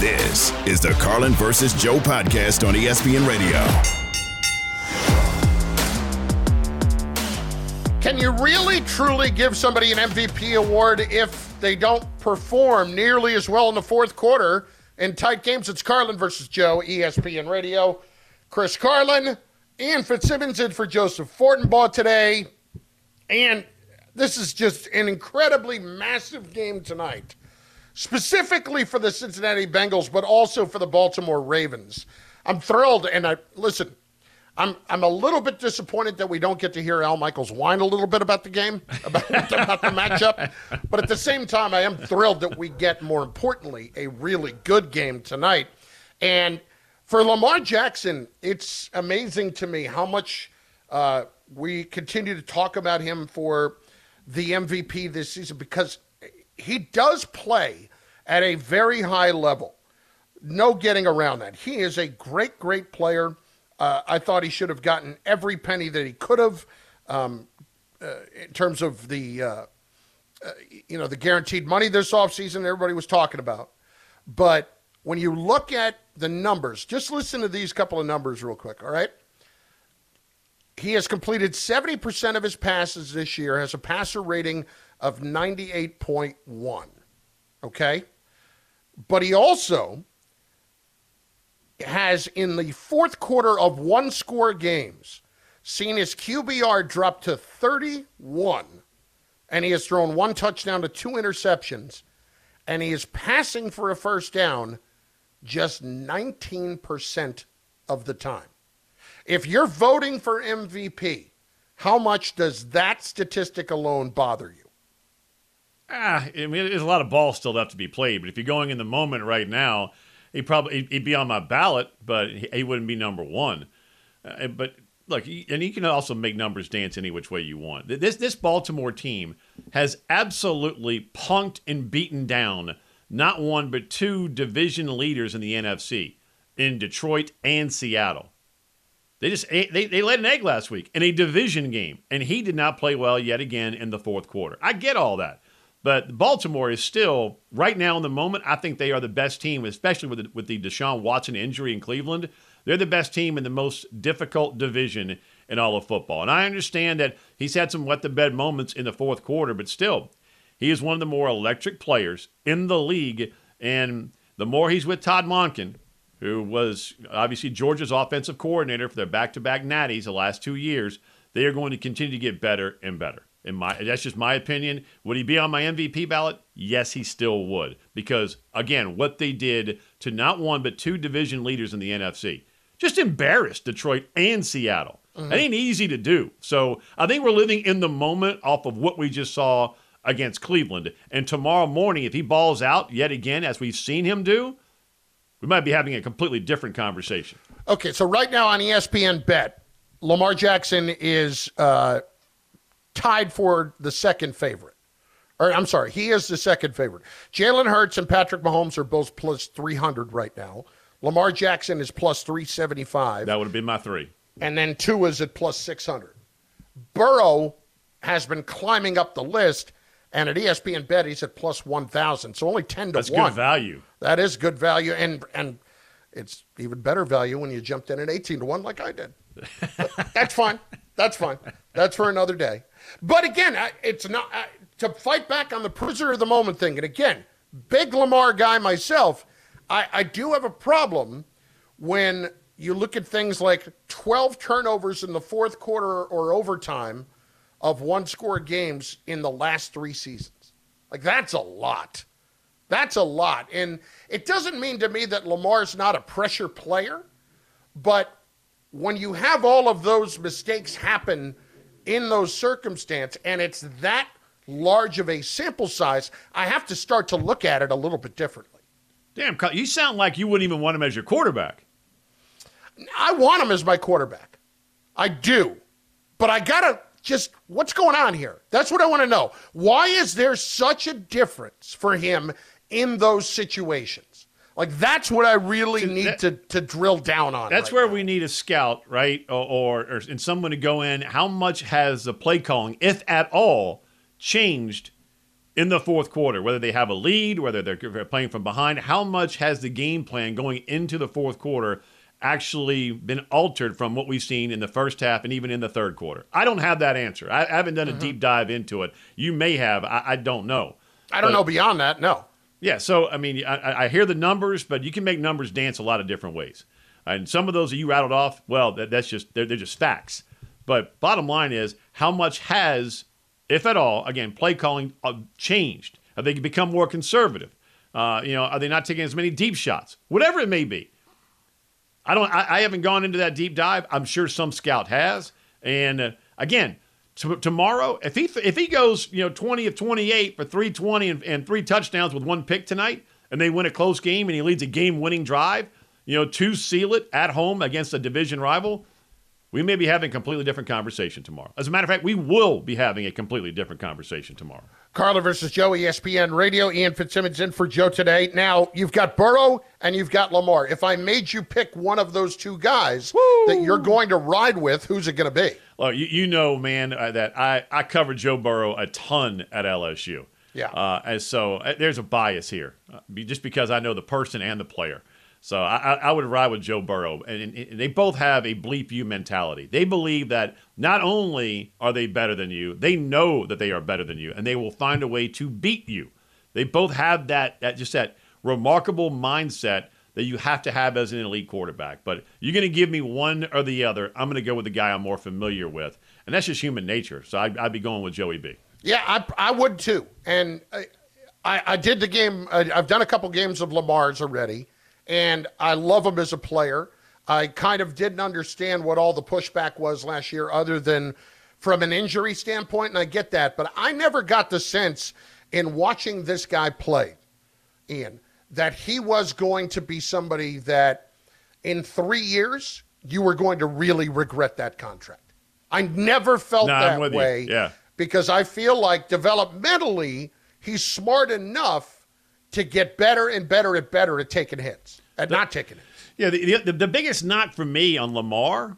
This is the Carlin versus Joe podcast on ESPN Radio. Can you really truly give somebody an MVP award if they don't perform nearly as well in the fourth quarter in tight games? It's Carlin versus Joe, ESPN Radio. Chris Carlin, Ian Fitzsimmons in for Joseph Fortenbaugh today. And this is just an incredibly massive game tonight specifically for the Cincinnati Bengals, but also for the Baltimore Ravens. I'm thrilled, and I listen. I'm I'm a little bit disappointed that we don't get to hear Al Michaels whine a little bit about the game, about, about the matchup. But at the same time, I am thrilled that we get, more importantly, a really good game tonight. And for Lamar Jackson, it's amazing to me how much uh, we continue to talk about him for the MVP this season because he does play at a very high level. No getting around that. He is a great, great player. Uh, I thought he should have gotten every penny that he could have um, uh, in terms of the, uh, uh you know, the guaranteed money this offseason everybody was talking about. But when you look at the numbers, just listen to these couple of numbers real quick, all right? He has completed 70% of his passes this year, has a passer rating of 98.1. Okay? But he also has, in the fourth quarter of one score games, seen his QBR drop to 31, and he has thrown one touchdown to two interceptions, and he is passing for a first down just 19% of the time. If you're voting for MVP, how much does that statistic alone bother you? Ah, I mean, there's a lot of ball still left to be played. But if you're going in the moment right now, he probably he'd be on my ballot, but he wouldn't be number one. Uh, but look, and you can also make numbers dance any which way you want. This this Baltimore team has absolutely punked and beaten down not one but two division leaders in the NFC in Detroit and Seattle. They just they, they laid an egg last week in a division game, and he did not play well yet again in the fourth quarter. I get all that. But Baltimore is still right now in the moment. I think they are the best team, especially with the, with the Deshaun Watson injury in Cleveland. They're the best team in the most difficult division in all of football. And I understand that he's had some wet the bed moments in the fourth quarter, but still, he is one of the more electric players in the league. And the more he's with Todd Monken, who was obviously Georgia's offensive coordinator for their back to back natties the last two years, they are going to continue to get better and better. In my that's just my opinion. Would he be on my MVP ballot? Yes, he still would. Because again, what they did to not one but two division leaders in the NFC just embarrassed Detroit and Seattle. Mm-hmm. That ain't easy to do. So I think we're living in the moment off of what we just saw against Cleveland. And tomorrow morning, if he balls out yet again, as we've seen him do, we might be having a completely different conversation. Okay, so right now on ESPN Bet, Lamar Jackson is uh, tied for the second favorite. Or I'm sorry, he is the second favorite. Jalen Hurts and Patrick Mahomes are both plus 300 right now. Lamar Jackson is plus 375. That would have been my three. And then two is at plus 600. Burrow has been climbing up the list, and at ESPN Bet, he's at plus 1,000. So only 10 to That's 1. That's good value. That is good value. And, and it's even better value when you jumped in at 18 to 1 like I did. That's fine. That's fine. That's for another day. But again, it's not to fight back on the prisoner of the moment thing. And again, big Lamar guy myself, I, I do have a problem when you look at things like 12 turnovers in the fourth quarter or overtime of one score games in the last three seasons. Like, that's a lot. That's a lot. And it doesn't mean to me that Lamar's not a pressure player, but when you have all of those mistakes happen in those circumstances, and it's that large of a sample size, I have to start to look at it a little bit differently. Damn, you sound like you wouldn't even want him as your quarterback. I want him as my quarterback. I do. But I got to just, what's going on here? That's what I want to know. Why is there such a difference for him in those situations? Like that's what I really need that, to to drill down on. That's right where now. we need a scout, right, or, or, or and someone to go in. How much has the play calling, if at all, changed in the fourth quarter, whether they have a lead, whether they're playing from behind, how much has the game plan going into the fourth quarter actually been altered from what we've seen in the first half and even in the third quarter? I don't have that answer. I, I haven't done a mm-hmm. deep dive into it. You may have. I, I don't know. I don't but, know beyond that. No. Yeah. So I mean, I, I, hear the numbers, but you can make numbers dance a lot of different ways. And some of those that you rattled off, well, that, that's just they're, they're just facts. But bottom line is, how much has, if at all, again, play calling uh, changed? Have they become more conservative? Uh, you know, are they not taking as many deep shots? Whatever it may be. I don't. I, I haven't gone into that deep dive. I'm sure some scout has. And uh, again, t- tomorrow, if he if he goes, you know, 20 of 28 for 320 and, and three touchdowns with one pick tonight, and they win a close game and he leads a game-winning drive, you know, to seal it at home against a division rival, we may be having a completely different conversation tomorrow. As a matter of fact, we will be having a completely different conversation tomorrow. Carlin versus Joe, ESPN Radio. Ian Fitzsimmons in for Joe today. Now, you've got Burrow and you've got Lamar. If I made you pick one of those two guys Woo! that you're going to ride with, who's it going to be? Well, you, you know, man, uh, that I, I covered Joe Burrow a ton at LSU. Yeah. Uh, and so uh, there's a bias here, uh, just because I know the person and the player. So I, I would ride with Joe Burrow, and, and, they both have a bleep you mentality. They believe that not only are they better than you, they know that they are better than you, and they will find a way to beat you. They both have that, that just that remarkable mindset that you have to have as an elite quarterback. But you're going to give me one or the other. I'm going to go with the guy I'm more familiar with, and that's just human nature. So I, would be going with Joey B. Yeah, I, I would too. And I, I, I did the game. Uh, I've done a couple games of Lamar's already and I love him as a player. I kind of didn't understand what all the pushback was last year, other than from an injury standpoint, and I get that. But I never got the sense in watching this guy play, Ian, that he was going to be somebody that in three years you were going to really regret that contract. I never felt no, that way. You. Yeah. Because I feel like developmentally, he's smart enough to get better and better and better at taking hits, at the, not taking hits. Yeah, the, the, the biggest knock for me on Lamar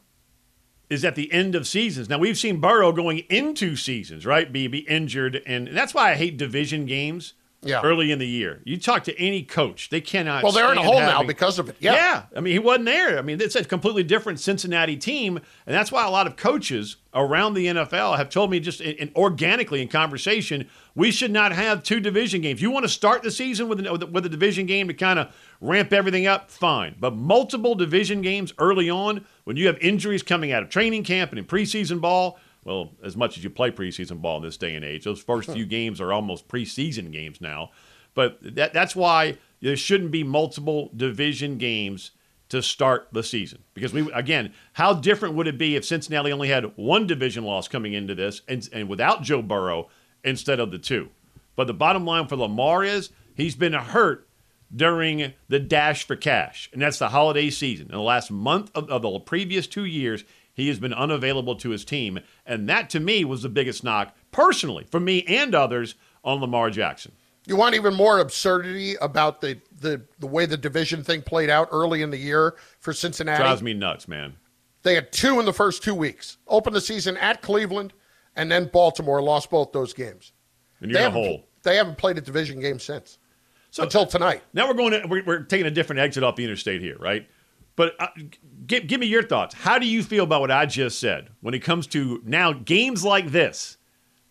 is at the end of seasons. Now we've seen Burrow going into seasons, right? Be be injured, and that's why I hate division games yeah. early in the year. You talk to any coach, they cannot. Well, they're in a hole having, now because of it. Yeah. yeah. I mean, he wasn't there. I mean, it's a completely different Cincinnati team. And that's why a lot of coaches around the NFL have told me just in, in organically in conversation, we should not have two division games. You want to start the season with, an, with a division game to kind of ramp everything up? Fine. But multiple division games early on, when you have injuries coming out of training camp and in preseason ball, well, as much as you play preseason ball in this day and age, those first few games are almost preseason games now. But that, that's why there shouldn't be multiple division games to start the season. Because we again, how different would it be if Cincinnati only had one division loss coming into this and, and without Joe Burrow instead of the two? But the bottom line for Lamar is he's been hurt during the dash for cash, and that's the holiday season. In the last month of, of the previous two years, he has been unavailable to his team. And that to me was the biggest knock, personally, for me and others, on Lamar Jackson. You want even more absurdity about the, the, the way the division thing played out early in the year for Cincinnati? Drives me nuts, man. They had two in the first two weeks. Opened the season at Cleveland and then Baltimore, lost both those games. And you're they in a hole. They haven't played a division game since. So, until tonight. Now we're going to, we're, we're taking a different exit off the interstate here, right? But uh, give, give me your thoughts. How do you feel about what I just said when it comes to now games like this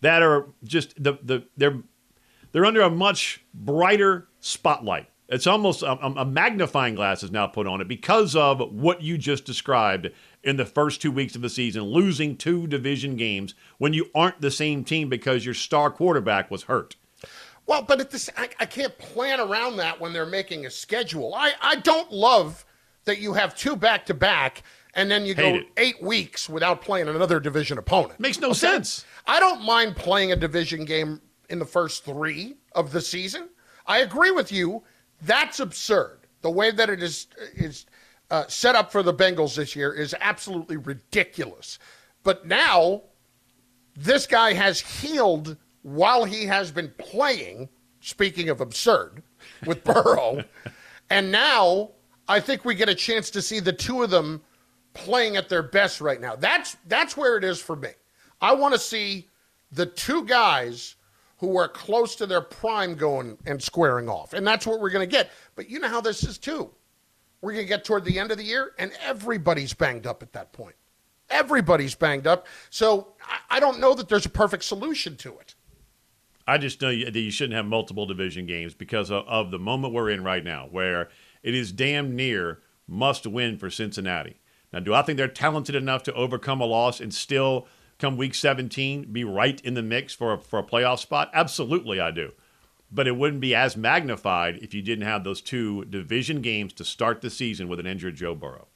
that are just the, the they're they're under a much brighter spotlight. It's almost a, a magnifying glass is now put on it because of what you just described in the first two weeks of the season, losing two division games when you aren't the same team because your star quarterback was hurt. Well, but at this, I, I can't plan around that when they're making a schedule. I, I don't love that you have two back to back and then you Hate go it. eight weeks without playing another division opponent. Makes no okay? sense. I don't mind playing a division game in the first three of the season. I agree with you. That's absurd. The way that it is is uh, set up for the Bengals this year is absolutely ridiculous. But now, this guy has healed while he has been playing. Speaking of absurd, with Burrow, and now I think we get a chance to see the two of them playing at their best right now. That's that's where it is for me. I want to see the two guys who are close to their prime going and squaring off. And that's what we're going to get. But you know how this is too. We're going to get toward the end of the year, and everybody's banged up at that point. Everybody's banged up. So I, I don't know that there's a perfect solution to it. I just know that you shouldn't have multiple division games because of, of the moment we're in right now, where it is damn near must win for Cincinnati. Now, do I think they're talented enough to overcome a loss and still come week 17 be right in the mix for a, for a playoff spot? Absolutely, I do. But it wouldn't be as magnified if you didn't have those two division games to start the season with an injured Joe Burrow.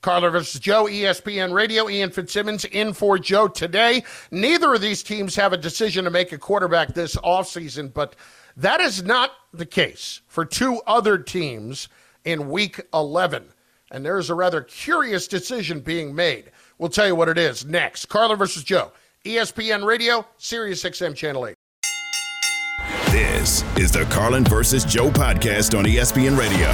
Carlin versus Joe, ESPN Radio. Ian Fitzsimmons in for Joe today. Neither of these teams have a decision to make a quarterback this offseason, but that is not the case for two other teams in week 11. And there is a rather curious decision being made. We'll tell you what it is next. Carlin versus Joe, ESPN Radio, Sirius XM Channel 8. This is the Carlin versus Joe podcast on ESPN Radio.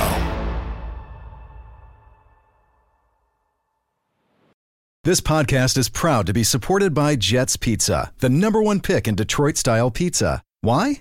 This podcast is proud to be supported by Jets Pizza, the number one pick in Detroit style pizza. Why?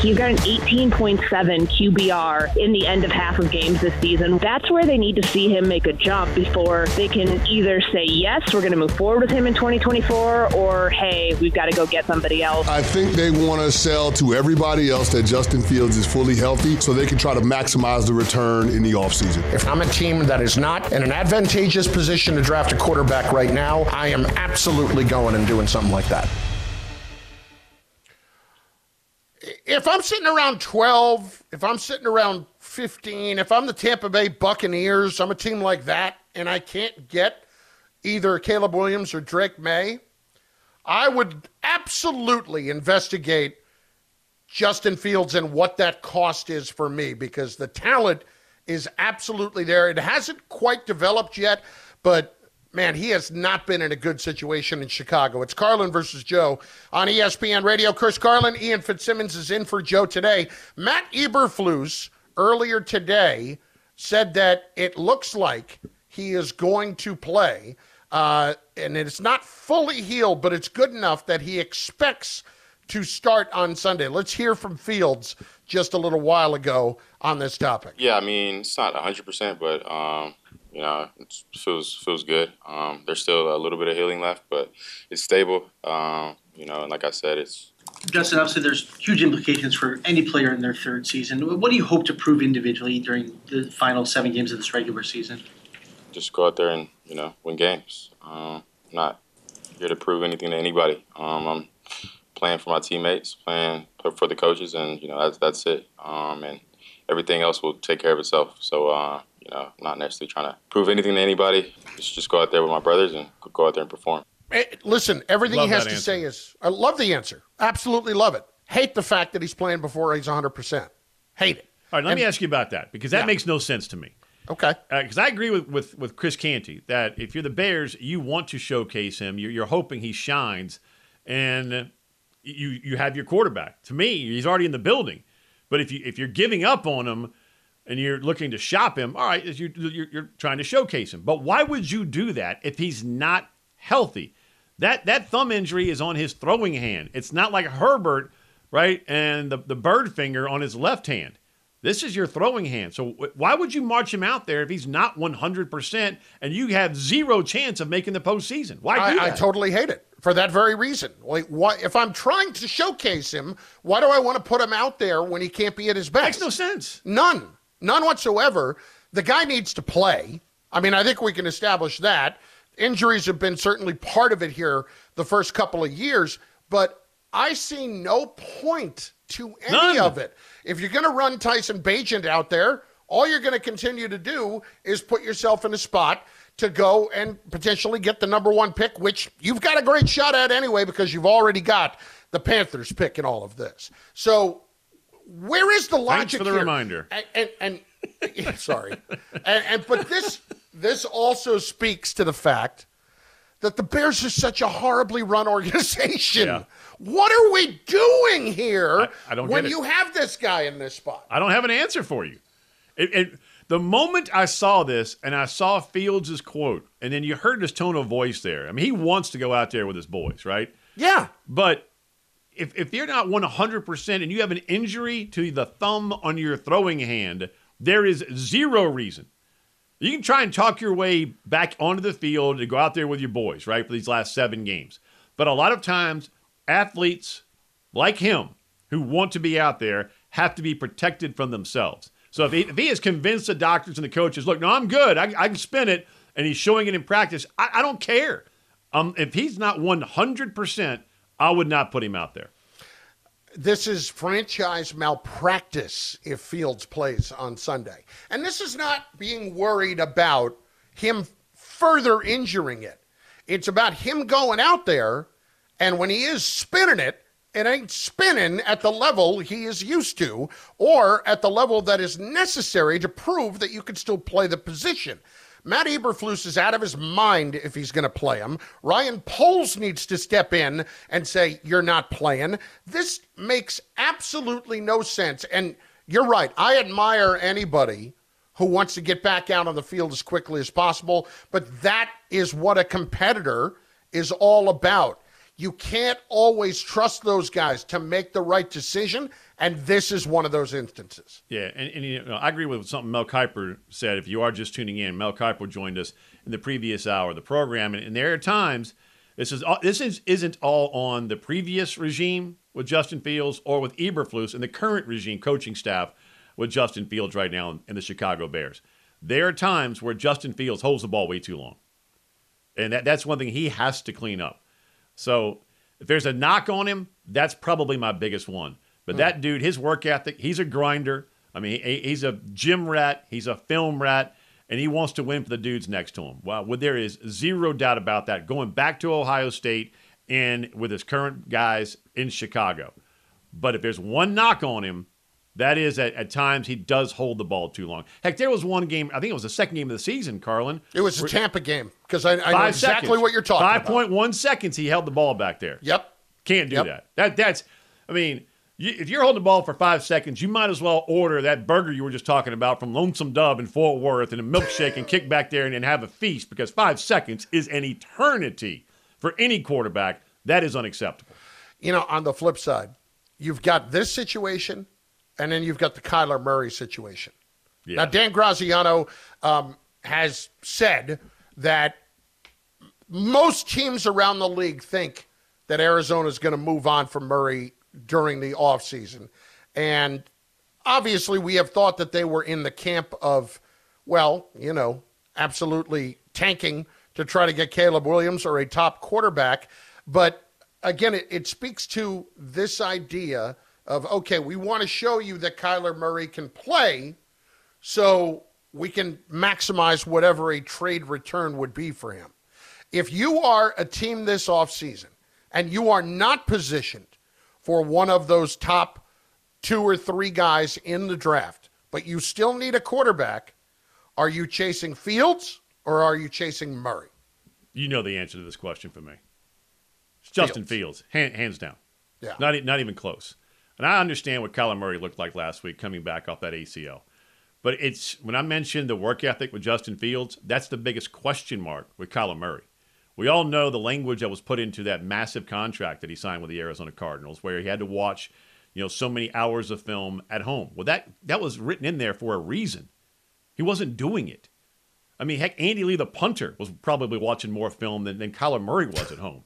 He's got an 18.7 QBR in the end of half of games this season. That's where they need to see him make a jump before they can either say, yes, we're going to move forward with him in 2024, or hey, we've got to go get somebody else. I think they want to sell to everybody else that Justin Fields is fully healthy so they can try to maximize the return in the offseason. If I'm a team that is not in an advantageous position to draft a quarterback right now, I am absolutely going and doing something like that. If I'm sitting around 12, if I'm sitting around 15, if I'm the Tampa Bay Buccaneers, I'm a team like that, and I can't get either Caleb Williams or Drake Maye, I would absolutely investigate Justin Fields and what that cost is for me because the talent is absolutely there. It hasn't quite developed yet, but man, he has not been in a good situation in Chicago. It's Carlin versus Joe on ESPN Radio. Chris Carlin, Ian Fitzsimmons is in for Joe today. Matt Eberflus earlier today said that it looks like he is going to play, uh, and it's not fully healed, but it's good enough that he expects to start on Sunday. Let's hear from Fields just a little while ago on this topic. Yeah, I mean, it's not 100%, but um, you know, it feels feels good. Um, there's still a little bit of healing left, but it's stable. Um, you know, and like I said, it's Justin, obviously, there's huge implications for any player in their third season. What do you hope to prove individually during the final seven games of this regular season? Just go out there and you know win games. Um, not here to prove anything to anybody. Um, I'm playing for my teammates, playing for the coaches, and you know that's that's it. Um, and everything else will take care of itself. So uh, you know, not necessarily trying to prove anything to anybody. Just just go out there with my brothers and go out there and perform. Hey, listen, everything love he has to answer. say is I love the answer. Absolutely love it. Hate the fact that he's playing before he's 100%. Hate it. All right, let and, me ask you about that because that yeah. makes no sense to me. Okay. Because uh, I agree with, with, with Chris Canty that if you're the Bears, you want to showcase him. You're, you're hoping he shines, and you you have your quarterback. To me, he's already in the building. But if you if you're giving up on him and you're looking to shop him, all right, you're, you're, you're trying to showcase him. But why would you do that if he's not healthy? That that thumb injury is on his throwing hand. It's not like Herbert, right, and the, the bird finger on his left hand. This is your throwing hand. So why would you march him out there if he's not 100% and you have zero chance of making the postseason? Why do I, that? I totally hate it for that very reason. Like, why, if I'm trying to showcase him, why do I want to put him out there when he can't be at his best? Makes no sense. None. None whatsoever. The guy needs to play. I mean, I think we can establish that. Injuries have been certainly part of it here the first couple of years, but I see no point to any None. of it. If you're going to run Tyson Bagent out there, all you're going to continue to do is put yourself in a spot to go and potentially get the number one pick, which you've got a great shot at anyway because you've already got the Panthers pick in all of this. So where is the logic Thanks for the here? reminder. And, and, and sorry, and, and but this this also speaks to the fact that the Bears are such a horribly run organization. Yeah. What are we doing here I- I don't when you have this guy in this spot? I don't have an answer for you. It, it, the moment I saw this and I saw Fields' quote, and then you heard his tone of voice there. I mean, he wants to go out there with his boys, right? Yeah. But if, if you're not 100% and you have an injury to the thumb on your throwing hand, there is zero reason. You can try and talk your way back onto the field to go out there with your boys, right, for these last seven games. But a lot of times, athletes like him who want to be out there have to be protected from themselves. So if he, if he has convinced the doctors and the coaches, look, no, I'm good, I, I can spin it, and he's showing it in practice, I, I don't care. Um, if he's not 100%, I would not put him out there. this is franchise malpractice if Fields plays on Sunday. And this is not being worried about him further injuring it. It's about him going out there, and when he is spinning it, it ain't spinning at the level he is used to or at the level that is necessary to prove that you can still play the position. Matt Eberflus is out of his mind if he's going to play him. Ryan Poles needs to step in and say, You're not playing. This makes absolutely no sense. And you're right. I admire anybody who wants to get back out on the field as quickly as possible, but that is what a competitor is all about. You can't always trust those guys to make the right decision, and this is one of those instances. Yeah, and, and you know, I agree with something Mel Kiper said. If you are just tuning in, Mel Kiper joined us in the previous hour of the program, and, and there are times this is uh, this is isn't all on the previous regime with Justin Fields or with Eberflus and the current regime coaching staff with Justin Fields right now in the Chicago Bears. There are times where Justin Fields holds the ball way too long, and that, that's one thing he has to clean up. So if there's a knock on him, that's probably my biggest one. But hmm. that dude, his work ethic, he's a grinder. I mean, he, he's a gym rat, he's a film rat, and he wants to win for the dudes next to him. Well, well, there is zero doubt about that. Going back to Ohio State and with his current guys in Chicago. But if there's one knock on him, that is at, at times he does hold the ball too long. Heck, there was one game, I think it was the second game of the season, Carlin. It was a Tampa game because I, I know exactly seconds. what you're talking Five about. point one seconds, he held the ball back there. Yep. Can't do Yep. that. That that's. I mean, you, if you're holding the ball for five seconds, you might as well order that burger you were just talking about from Lonesome Dove in Fort Worth and a milkshake and kick back there and, and have a feast because five seconds is an eternity for any quarterback. That is unacceptable. you know, on the flip side, you've got this situation, and then you've got the Kyler Murray situation. Yeah. Now, Dan Graziano um, has said that most teams around the league think that Arizona is going to move on from Murray during the offseason. And obviously, we have thought that they were in the camp of, well, you know, absolutely tanking to try to get Caleb Williams or a top quarterback. But again, it, it speaks to this idea of, okay, we want to show you that Kyler Murray can play so we can maximize whatever a trade return would be for him. If you are a team this offseason and you are not positioned for one of those top two or three guys in the draft, but you still need a quarterback, are you chasing Fields or are you chasing Murray? You know the answer to this question for me. It's Justin Fields, hand, hands down. Yeah. Not, not even close. And I understand what Kyler Murray looked like last week coming back off that ACL. But it's when I mentioned the work ethic with Justin Fields, that's the biggest question mark with Kyler Murray. We all know the language that was put into that massive contract that he signed with the Arizona Cardinals, where he had to watch, you know, so many hours of film at home. Well, that that was written in there for a reason. He wasn't doing it. I mean, heck, Andy Lee, the punter, was probably watching more film than, than Kyler Murray was at home.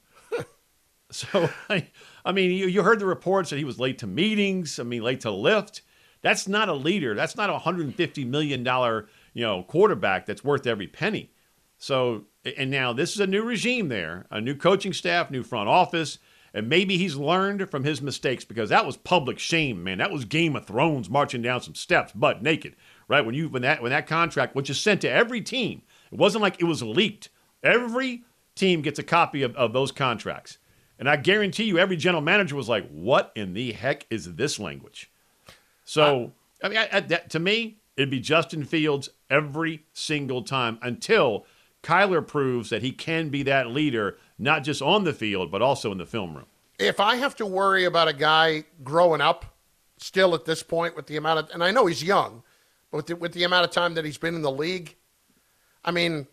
So, I, I mean, you, you heard the reports that he was late to meetings. I mean, late to lift. That's not a leader. That's not a $150 million, you know, quarterback that's worth every penny. So, and now this is a new regime there, a new coaching staff, new front office, and maybe he's learned from his mistakes because that was public shame, man. That was Game of Thrones marching down some steps, butt naked, right? When you when that when that contract, which is sent to every team, it wasn't like it was leaked. Every team gets a copy of, of those contracts. And I guarantee you, every general manager was like, "What in the heck is this language?" So, I mean, I, I, that, to me, it'd be Justin Fields every single time until Kyler proves that he can be that leader, not just on the field, but also in the film room. If I have to worry about a guy growing up still at this point with the amount of, and I know he's young, but with the, with the amount of time that he's been in the league, I mean,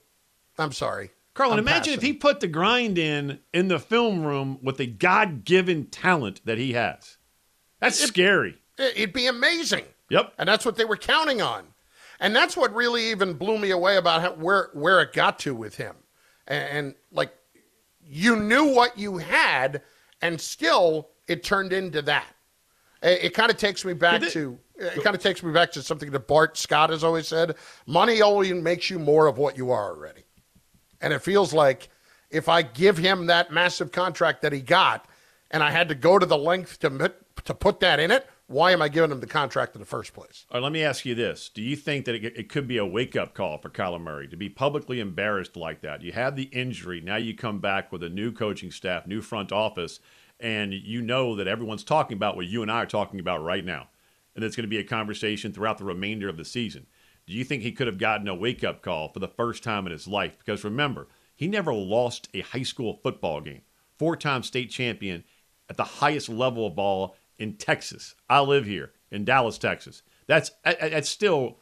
I'm sorry. Carlin, I'm imagine if he put the grind in in the film room with the God given talent that he has. That's scary. It'd be amazing. Yep. And that's what they were counting on. And that's what really even blew me away about how, where where it got to with him. And, and like you knew what you had, and still it turned into that. It, it kind of takes me back to it kind of takes me back to something that Bart Scott has always said: money only makes you more of what you are already. And it feels like if I give him that massive contract that he got, and I had to go to the length to to put that in it, why am I giving him the contract in the first place? All right, let me ask you this. Do you think that it, it could be a wake up call for Kyler Murray to be publicly embarrassed like that? You have the injury. Now you come back with a new coaching staff, new front office, and you know that everyone's talking about what you and I are talking about right now. And it's going to be a conversation throughout the remainder of the season. Do you think he could have gotten a wake up call for the first time in his life? Because remember, he never lost a high school football game. Four time state champion at the highest level of ball in Texas. I live here in Dallas, Texas. That's that's still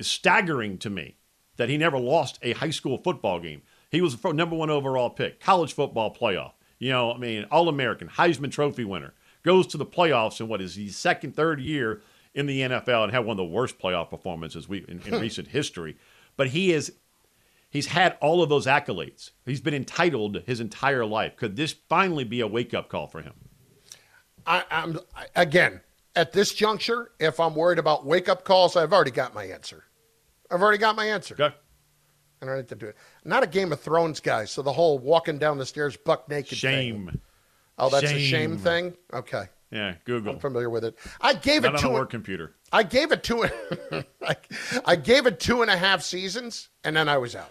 staggering to me that he never lost a high school football game. He was the number one overall pick, college football playoff. You know, I mean, All American, Heisman Trophy winner, goes to the playoffs in what is his second, third year in the NFL and had one of the worst playoff performances we in, in recent history. But he is he's had all of those accolades. He's been entitled his entire life. Could this finally be a wake up call for him? I, I'm again at this juncture. If I'm worried about wake up calls, I've already got my answer. I've already got my answer. Okay. And I don't need to do it. I'm not a Game of Thrones guy, so the whole walking down the stairs buck naked Shame. thing. Oh, that's a shame Shame. thing. Okay, Yeah, Google. I'm familiar with it. I gave Not it on two. a work computer. I gave it two. I, I gave it two and a half seasons, and then I was out.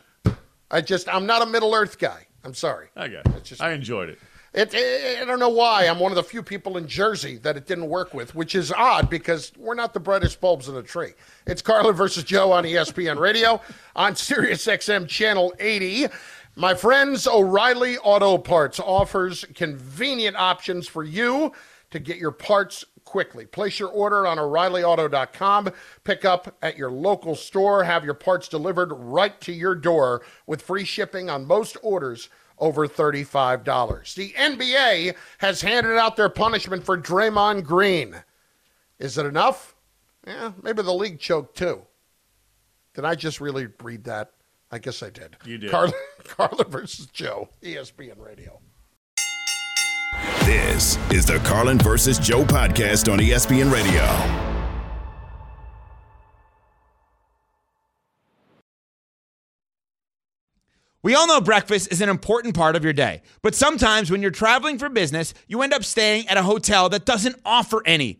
I just I'm not a Middle Earth guy. I'm sorry. I got It's just- I enjoyed it. It, it, I don't know why. I'm one of the few people in Jersey that it didn't work with, which is odd because we're not the brightest bulbs in the tree. It's Carlin versus Joe on ESPN Radio on Sirius XM Channel 80. My friends, O'Reilly Auto Parts offers convenient options for you to get your parts quickly. Place your order on O'ReillyAuto.com. Pick up at your local store. Have your parts delivered right to your door with free shipping on most orders over $35. The NBA has handed out their punishment for Draymond Green. Is it enough? Yeah, maybe the league choked too. Did I just really read that? I guess I did. You did. Carlin, Carlin versus Joe, ESPN Radio. This is the Carlin versus Joe podcast on ESPN Radio. We all know breakfast is an important part of your day, but sometimes when you're traveling for business, you end up staying at a hotel that doesn't offer any.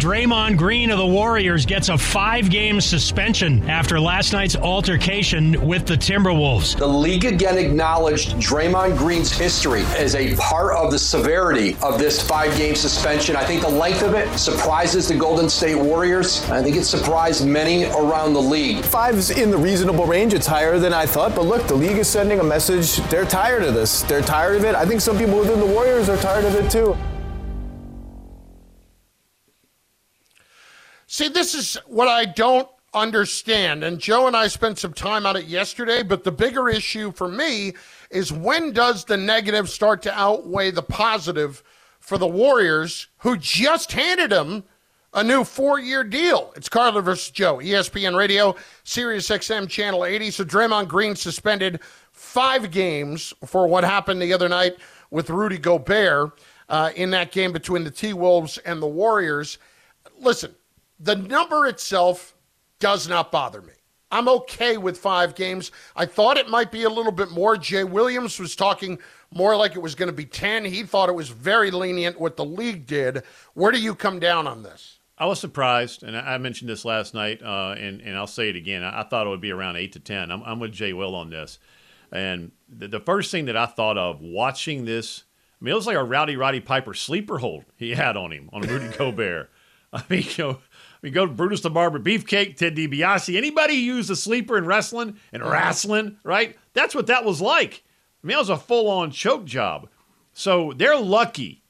Draymond Green of the Warriors gets a five game suspension after last night's altercation with the Timberwolves. The league again acknowledged Draymond Green's history as a part of the severity of this five game suspension. I think the length of it surprises the Golden State Warriors. I think it surprised many around the league. Five's in the reasonable range. It's higher than I thought. But look, the league is sending a message. They're tired of this. They're tired of it. I think some people within the Warriors are tired of it too. See, this is what I don't understand. And Joe and I spent some time on it yesterday, but the bigger issue for me is when does the negative start to outweigh the positive for the Warriors, who just handed him a new four year deal? It's Carlin versus Joe, ESPN Radio, Sirius XM Channel 80. So Draymond Green suspended five games for what happened the other night with Rudy Gobert uh, in that game between the T Wolves and the Warriors. Listen, the number itself does not bother me. I'm okay with five games. I thought it might be a little bit more. Jay Williams was talking more like it was going to be 10. He thought it was very lenient what the league did. Where do you come down on this? I was surprised, and I mentioned this last night, uh, and, and I'll say it again. I, thought it would be around 8 to 10. I'm, I'm with Jay Will on this. And the, the, first thing that I thought of watching this, I mean, it was like a Rowdy Roddy Piper sleeper hold he had on him, on Rudy Gobert. I mean, you know, we go to Brutus the Barber Beefcake, Ted DiBiase. Anybody use a sleeper in wrestling and wrestling, right? That's what that was like. I mean, that was a full on choke job. So they're lucky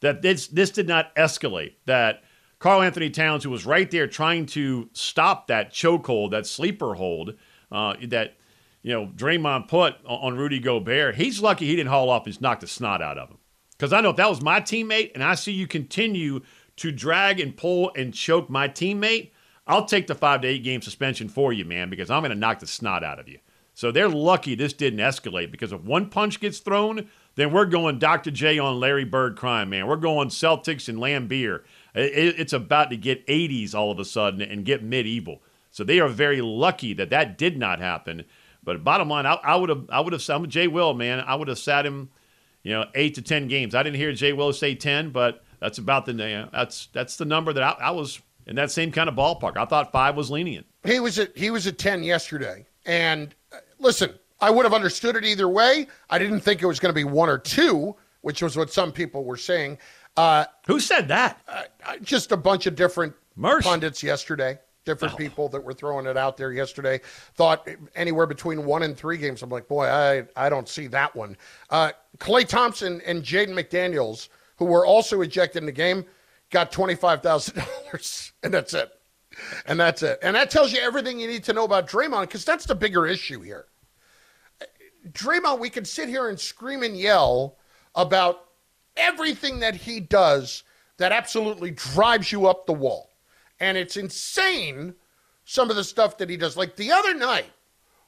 that this this did not escalate. That Karl-Anthony Towns, who was right there trying to stop that chokehold, that sleeper hold, uh, that you know Draymond put on Rudy Gobert, he's lucky he didn't haul off and knock the snot out of him. Because I know if that was my teammate, and I see you continue to drag and pull and choke my teammate, I'll take the five to eight game suspension for you, man, because I'm going to knock the snot out of you. So they're lucky this didn't escalate because if one punch gets thrown, then we're going Dr. J on Larry Bird crime, man. We're going Celtics and Laimbeer. It's about to get 80s all of a sudden and get medieval. So they are very lucky that that did not happen. But bottom line, I, would have, I would have, I'm Jay Will, man. I would have sat him, you know, eight to ten games. I didn't hear Jay Will say ten, but that's about the that's that's the number that I, I, was in that same kind of ballpark. I thought five was lenient. He was at he was at ten yesterday, and uh, listen, I would have understood it either way. I didn't think it was going to be one or two, which was what some people were saying. Uh, Who said that? Uh, uh just a bunch of different pundits yesterday. Different oh. people that were throwing it out there yesterday thought anywhere between one and three games. I'm like, boy, I I don't see that one. Uh, Klay Thompson and Jaden McDaniels who were also ejected in the game, got $25,000. And that's it. And that's it. And that tells you everything you need to know about Draymond because that's the bigger issue here. Draymond, we can sit here and scream and yell about everything that he does that absolutely drives you up the wall. And it's insane some of the stuff that he does. Like the other night,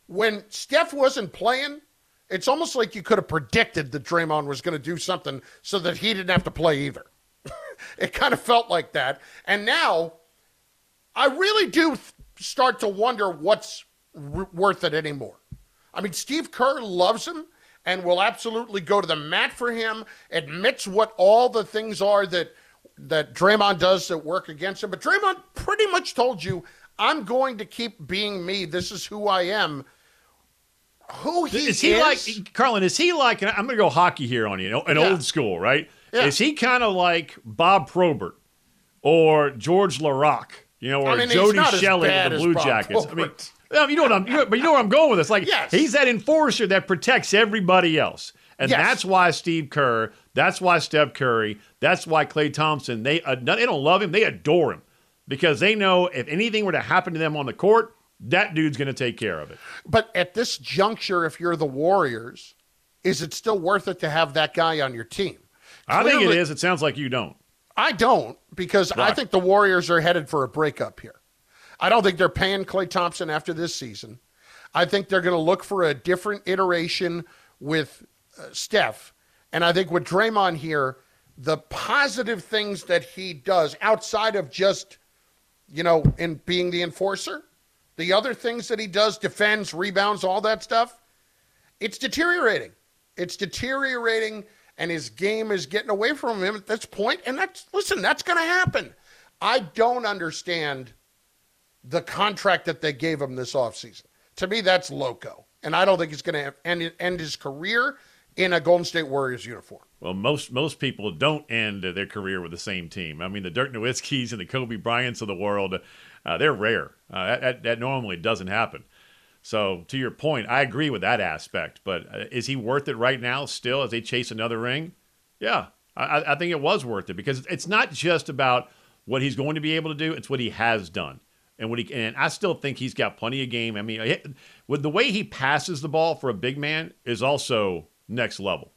when Steph wasn't playing, it's almost like you could have predicted that Draymond was going to do something so that he didn't have to play either. it kind of felt like that. And now I really do start to wonder what's r- worth it anymore. I mean, Steve Kerr loves him and will absolutely go to the mat for him, admits what all the things are that that Draymond does that work against him. But Draymond pretty much told you, I'm going to keep being me. This is who I am who he is. Is he is? like Carlin? Is he like? I'm going to go hockey here on you, an yeah. old school, right? Yeah. Is he kind of like Bob Probert or George Laraque, you know, or I mean, Jody Shelley of the Blue Jackets? Probert. I mean, you know what I'm, but you know where I'm going with this. Like, yes. he's that enforcer that protects everybody else, and yes. that's why Steve Kerr, that's why Steph Curry, that's why Klay Thompson. They uh, they don't love him, they adore him because they know if anything were to happen to them on the court, that dude's going to take care of it. But at this juncture, if you're the Warriors, is it still worth it to have that guy on your team? I think it is. It sounds like you don't. I don't because right. I think the Warriors are headed for a breakup here. I don't think they're paying Klay Thompson after this season. I think they're going to look for a different iteration with uh, Steph. And I think with Draymond here, the positive things that he does outside of just, you know, in being the enforcer, the other things that he does, defends, rebounds, all that stuff, it's deteriorating. It's deteriorating, and his game is getting away from him at this point. And that's, listen, that's going to happen. I don't understand the contract that they gave him this offseason. To me, that's loco. And I don't think he's going to end, end his career in a Golden State Warriors uniform. Well, most most people don't end their career with the same team. I mean, the Dirk Nowitzkis and the Kobe Bryants of the world, uh, they're rare. Uh, that, that normally doesn't happen. So, to your point, I agree with that aspect. But uh, is he worth it right now still as they chase another ring? Yeah, I, I think it was worth it because it's not just about what he's going to be able to do, it's what he has done. And what he and I still think he's got plenty of game. I mean, with the way he passes the ball for a big man is also next level.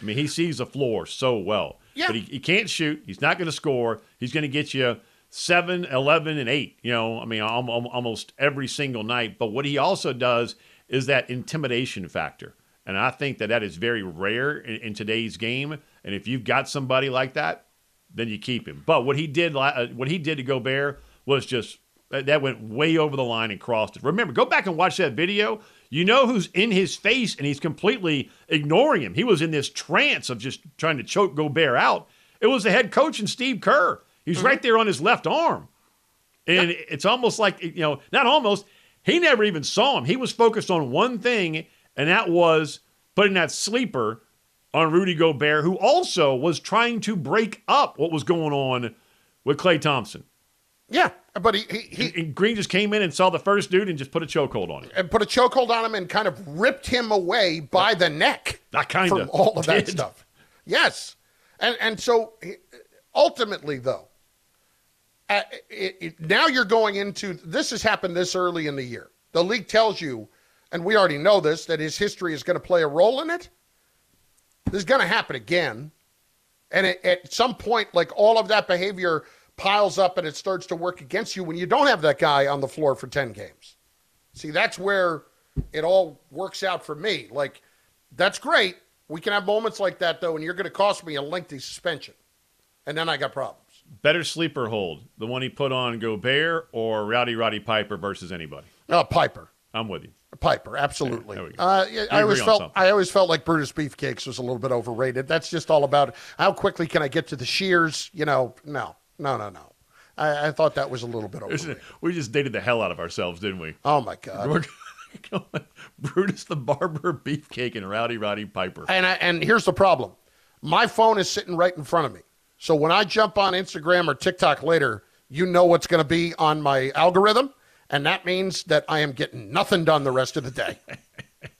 I mean, he sees the floor so well. Yeah. But he, he can't shoot. He's not going to score. He's going to get you 7, 11, and 8, you know, I mean, almost every single night. But what he also does is that intimidation factor. And I think that that is very rare in, in today's game. And if you've got somebody like that, then you keep him. But what he did, uh, what he did to Gobert was just that went way over the line and crossed it. Remember, go back and watch that video. You know who's in his face, and he's completely ignoring him. He was in this trance of just trying to choke Gobert out. It was the head coach and Steve Kerr. He's mm-hmm. right there on his left arm. And yeah. it's almost like, you know, not almost, he never even saw him. He was focused on one thing, and that was putting that sleeper on Rudy Gobert, who also was trying to break up what was going on with Klay Thompson. Yeah, but he, he, he and Green just came in and saw the first dude and just put a chokehold on him. And put a chokehold on him and kind of ripped him away by the neck. That kind of all of that stuff. Yes, and and so ultimately though, uh, it, it, now you're going into this has happened this early in the year. The league tells you, and we already know this, that his history is going to play a role in it. This is going to happen again, and it, at some point, like all of that behavior piles up and it starts to work against you when you don't have that guy on the floor for 10 games. See, that's where it all works out for me. Like, that's great. We can have moments like that, though, and you're going to cost me a lengthy suspension. And then I got problems. Better sleeper hold, the one he put on Gobert or Rowdy Roddy Piper versus anybody? No, Piper. I'm with you. Piper, absolutely. There Uh, yeah, I always felt something. I always felt like Brutus Beefcakes was a little bit overrated. That's just all about how quickly can I get to the shears. You know, no, no, no, no. I, I thought that was a little bit over. We just dated the hell out of ourselves, didn't we? Oh my god. Brutus the Barber, Beefcake, and Rowdy Roddy Piper. And I, and here's the problem: my phone is sitting right in front of me. So when I jump on Instagram or TikTok later, you know what's going to be on my algorithm, and that means that I am getting nothing done the rest of the day.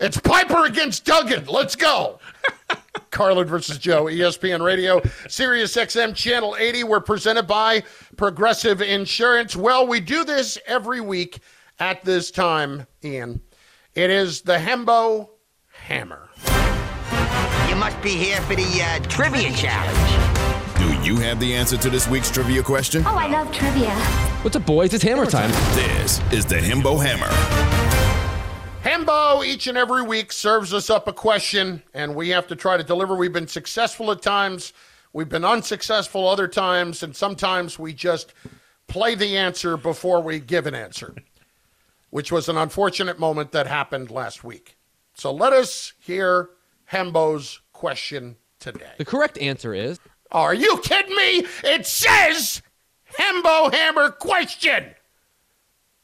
it's Piper against Duggan. Let's go. Carlin versus Joe, ESPN Radio, Sirius XM Channel 80. We're presented by Progressive Insurance. Well, we do this every week at this time, Ian. It is the Hembo Hammer. You must be here for the uh, trivia challenge. Do you have the answer to this week's trivia question? Oh, I love trivia. What's up, boys? It's hammer time. This is the Hembo Hammer. Hembo each and every week serves us up a question, and we have to try to deliver. We've been successful at times, we've been unsuccessful other times, and sometimes we just play the answer before we give an answer, which was an unfortunate moment that happened last week. So let us hear Hembo's question today. The correct answer is Are you kidding me? It says Hembo Hammer question.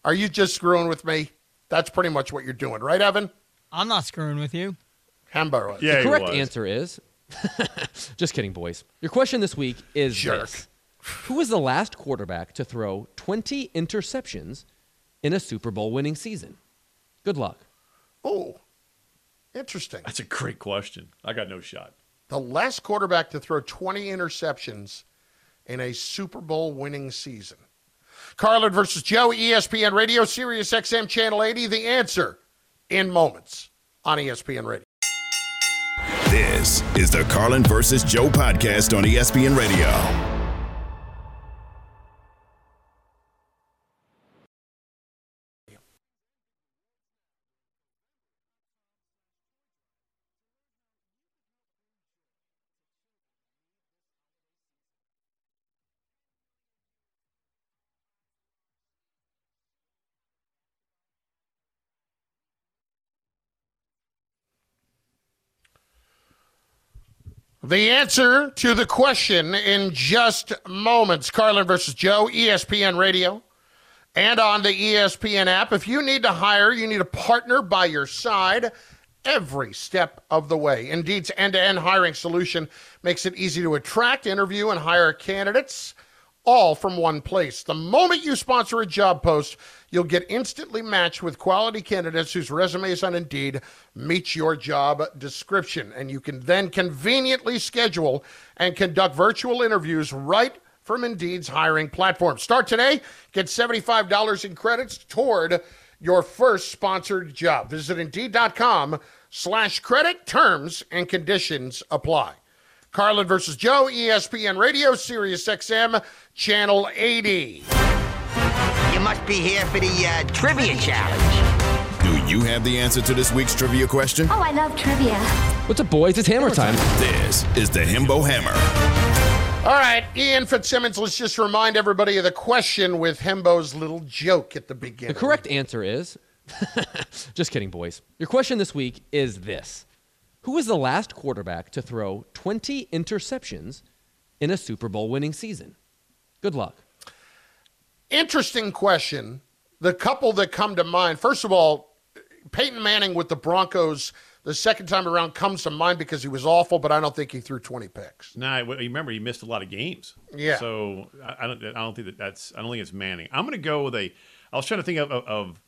Are you just screwing with me? That's pretty much what you're doing, right, Evan? I'm not screwing with you. Hamburger. Yeah, the correct answer is. just kidding, boys. Your question this week is Jerk. this: Who was the last quarterback to throw 20 interceptions in a Super Bowl winning season? Good luck. Oh, interesting. That's a great question. I got no shot. The last quarterback to throw 20 interceptions in a Super Bowl winning season. Carlin versus Joe, ESPN Radio, Sirius XM Channel 80. The answer in moments on ESPN Radio. This is the Carlin versus Joe podcast on ESPN Radio. The answer to the question in just moments. Carlin versus Joe, ESPN Radio, and on the ESPN app. If you need to hire, you need a partner by your side every step of the way. Indeed's end to end hiring solution makes it easy to attract, interview, and hire candidates all from one place. The moment you sponsor a job post, you'll get instantly matched with quality candidates whose resumes on Indeed meet your job description. And you can then conveniently schedule and conduct virtual interviews right from Indeed's hiring platform. Start today, get $75 in credits toward your first sponsored job. Visit Indeed.com slash credit. Terms and conditions apply. Carlin versus Joe, ESPN Radio, Sirius XM, Channel 80. You must be here for the uh, trivia challenge. Do you have the answer to this week's trivia question? Oh, I love trivia. What's up, boys? It's hammer time. This is the Himbo Hammer. All right, Ian Fitzsimmons, let's just remind everybody of the question with Hembo's little joke at the beginning. The correct answer is just kidding, boys. Your question this week is this Who was the last quarterback to throw 20 interceptions in a Super Bowl winning season? Good luck. Interesting question. The couple that come to mind, first of all, Peyton Manning with the Broncos the second time around comes to mind because he was awful, but I don't think he threw 20 picks. Nah, you remember he missed a lot of games. Yeah. So I, I don't. I don't think that that's. I don't think it's Manning. I'm going to go with a. I was trying to think of, of, of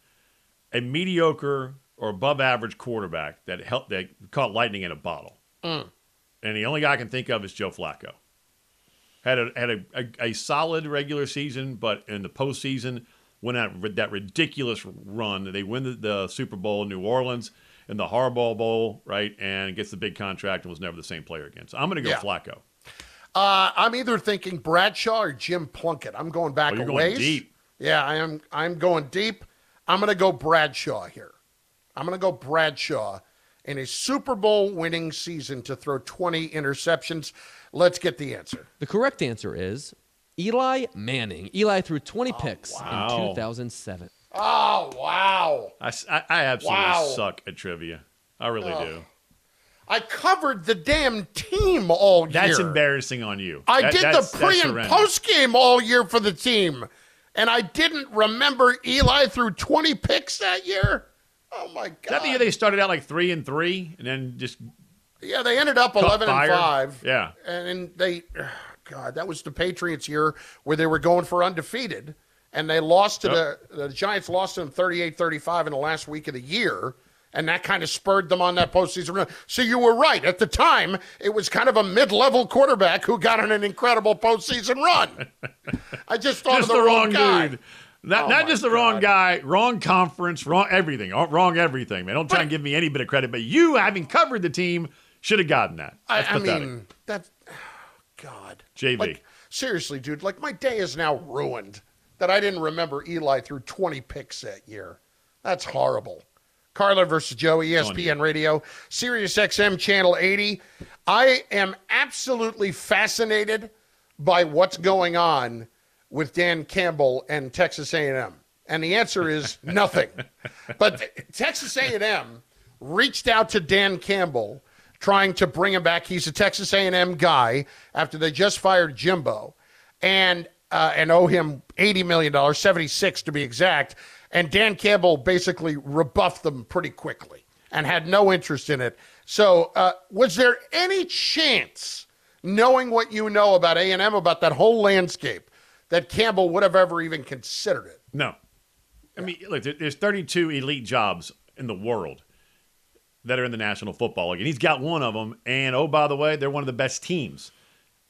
a mediocre or above average quarterback that helped that caught lightning in a bottle. Mm. And the only guy I can think of is Joe Flacco. Had a had a, a, a solid regular season, but in the postseason went out that ridiculous run. They win the, the Super Bowl in New Orleans in the Harbaugh Bowl, right, and gets the big contract and was never the same player again. So I'm going to go Yeah. Flacco. Uh, I'm either thinking Bradshaw or Jim Plunkett. I'm going back Oh, you're a going ways. deep. Yeah, I am. I'm going deep. I'm going to go Bradshaw here. I'm going to go Bradshaw in a Super Bowl winning season to throw 20 interceptions. Let's get the answer. The correct answer is Eli Manning. Eli threw 20 picks wow. in 2007. Oh wow! I, I absolutely Wow. suck at trivia. I really Oh, do. I covered the damn team all year. That's embarrassing on you. I That- did the pre and horrendous. post game all year for the team, and I didn't remember Eli threw 20 picks that year. Oh my Is that the god! year they started out like three and three, and then just Yeah, they ended up 11 fire. and five. Yeah. and they, God, that was the Patriots year where they were going for undefeated, and they lost to Yep. the the Giants lost to them 38-35 in the last week of the year. And that kind of spurred them on that postseason run. So you were right. At the time, it was kind of a mid-level quarterback who got on an incredible postseason run. I just thought just of the, the, wrong, guy. dude. Not, Oh, not just the wrong guy, wrong conference, wrong everything, oh, wrong everything, man. Don't try and give me any bit of credit, but you, having covered the team, should have gotten that. I, That's I pathetic. mean, that. God. JV. Like, seriously, dude. Like, my day is now ruined that I didn't remember Eli threw 20 picks that year. That's horrible. Carlin versus Joe, ESPN Radio, Sirius XM Channel 80. I am absolutely fascinated by what's going on with Dan Campbell and Texas A&M. And the answer is nothing. but Texas A&M reached out to Dan Campbell trying to bring him back. He's a Texas A&M guy after they just fired Jimbo and uh, and owe him 80 million dollars, 76 to be exact. And Dan Campbell basically rebuffed them pretty quickly and had no interest in it. So, uh, was there any chance, knowing what you know about A&M about that whole landscape, that Campbell would have ever even considered it? No. I mean, look, there's 32 elite jobs in the world that are in the National Football League, and he's got one of them. And oh, by the way, they're one of the best teams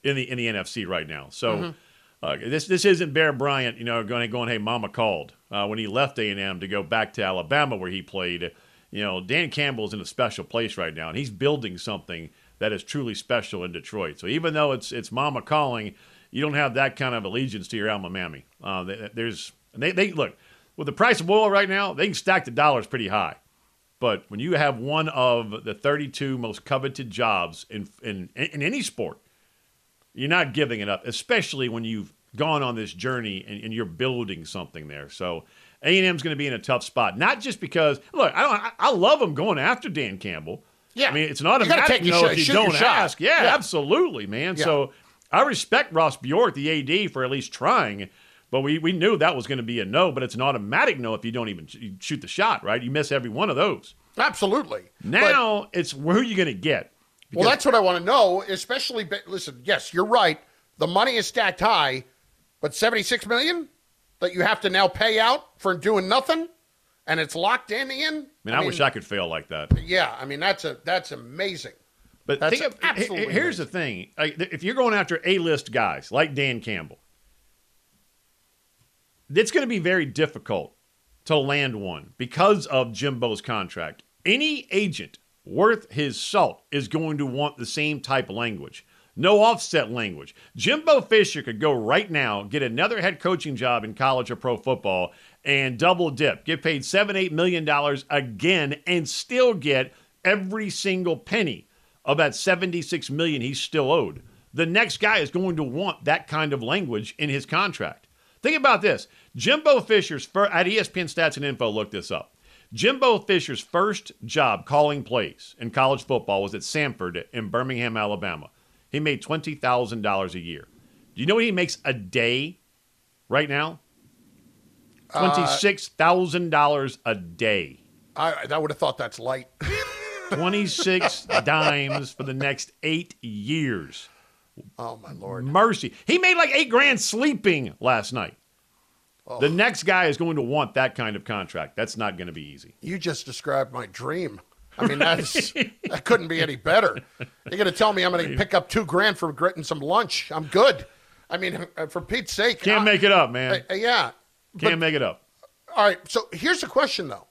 in the in the NFC right now. So Mhm. uh, this this isn't Bear Bryant, you know, going going, hey, Mama called uh, when he left A and M to go back to Alabama where he played. You know, Dan Campbell's in a special place right now, and he's building something that is truly special in Detroit. So even though it's it's Mama calling, you don't have that kind of allegiance to your alma mater. Uh, there's and they they look with the price of oil right now, they can stack the dollars pretty high. But when you have one of the 32 most coveted jobs in in in any sport, you're not giving it up, especially when you've gone on this journey and, and you're building something there. So A&M's going to be in a tough spot, not just because look, I don't, I, I love them going after Dan Campbell, Yeah. I mean, it's an You gotta automatic no shot- if you don't ask. Yeah, Yeah. absolutely, man. Yeah. So I respect Ross Bjork, the AD, for at least trying. But we, we knew that was going to be a no, but it's an automatic no if you don't even sh- shoot the shot, right? You miss every one of those. Absolutely. Now it's who are you going to get? Well, that's what I want to know, especially. Listen, yes, you're right. The money is stacked high, but 76 million that you have to now pay out for doing nothing, and it's locked in. Ian. I mean, I, wish I could fail like that. Yeah, I mean that's a that's amazing. But That's think of, absolutely here's the thing: if you're going after A-list guys like Dan Campbell, it's going to be very difficult to land one because of Jimbo's contract. Any agent worth his salt is going to want the same type of language. No offset language. Jimbo Fisher could go right now, get another head coaching job in college or pro football, and double dip, get paid seven, eight million dollars again, and still get every single penny of that 76 million he's still owed. The next guy is going to want that kind of language in his contract. Think about this. Jimbo Fisher's fir- at ESPN Stats and Info look this up. Jimbo Fisher's first job calling plays in college football was at Samford in Birmingham, Alabama. He made $20,000 a year. Do you know what he makes a day right now? Uh, $26,000 a day. I, I would have thought that's light. 26 dimes for the next eight years. Oh my lord! Mercy. He made like eight grand sleeping last night. Oh. The next guy is going to want that kind of contract. That's not going to be easy. You just described my dream. I mean, that's that couldn't be any better. You're going to tell me I'm going to pick up two grand for getting some lunch? I'm good. I mean, uh, for Pete's sake, Can't I- make it up, man. uh, yeah. Can't make it up. All right. So here's the question, though: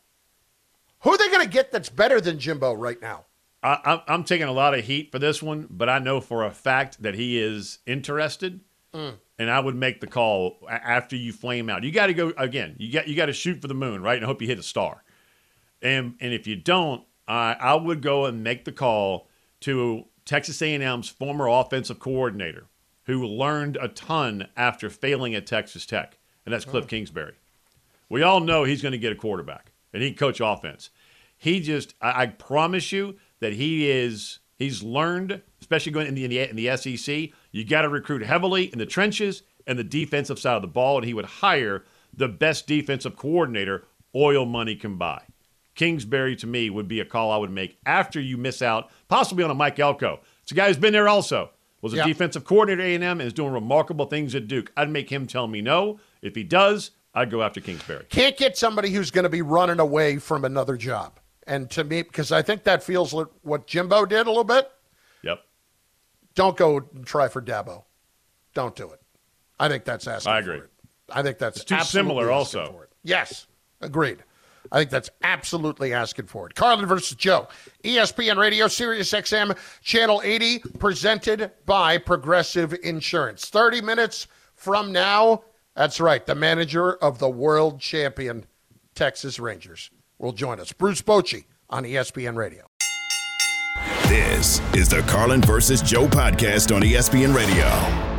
Who are they going to get that's better than Jimbo right now? I, I'm, I'm taking a lot of heat for this one, but I know for a fact that he is interested, Mm. and I would make the call after you flame out. You got to go again. You got you got to shoot for the moon, right? And hope you hit a star. And and if you don't, I I would go and make the call to Texas A&M's former offensive coordinator, who learned a ton after failing at Texas Tech, and that's Cliff Oh. Kingsbury. We all know he's going to get a quarterback, and he can coach offense. He just, I, I promise you that he is, he's learned, especially going in the, in the, in the SEC, you got to recruit heavily in the trenches and the defensive side of the ball, and he would hire the best defensive coordinator oil money can buy. Kingsbury, to me, would be a call I would make after you miss out, possibly on a Mike Elko. It's a guy who's been there also. Was a Yeah. defensive coordinator at A&M and is doing remarkable things at Duke. I'd make him tell me no. If he does, I'd go after Kingsbury. Can't get somebody who's going to be running away from another job. And to me, because I think that feels like what Jimbo did a little bit. Yep. Don't go and try for Dabo. Don't do it. I think that's asking. I agree. For it. I think that's It's too similar also. Yes, agreed. I think that's absolutely asking for it. Carlin versus Joe, ESPN Radio, Sirius XM, Channel 80, presented by Progressive Insurance. 30 minutes from now, that's right, the manager of the world champion Texas Rangers will join us. Bruce Bochy on ESPN Radio. This is the Carlin versus Joe podcast on ESPN Radio.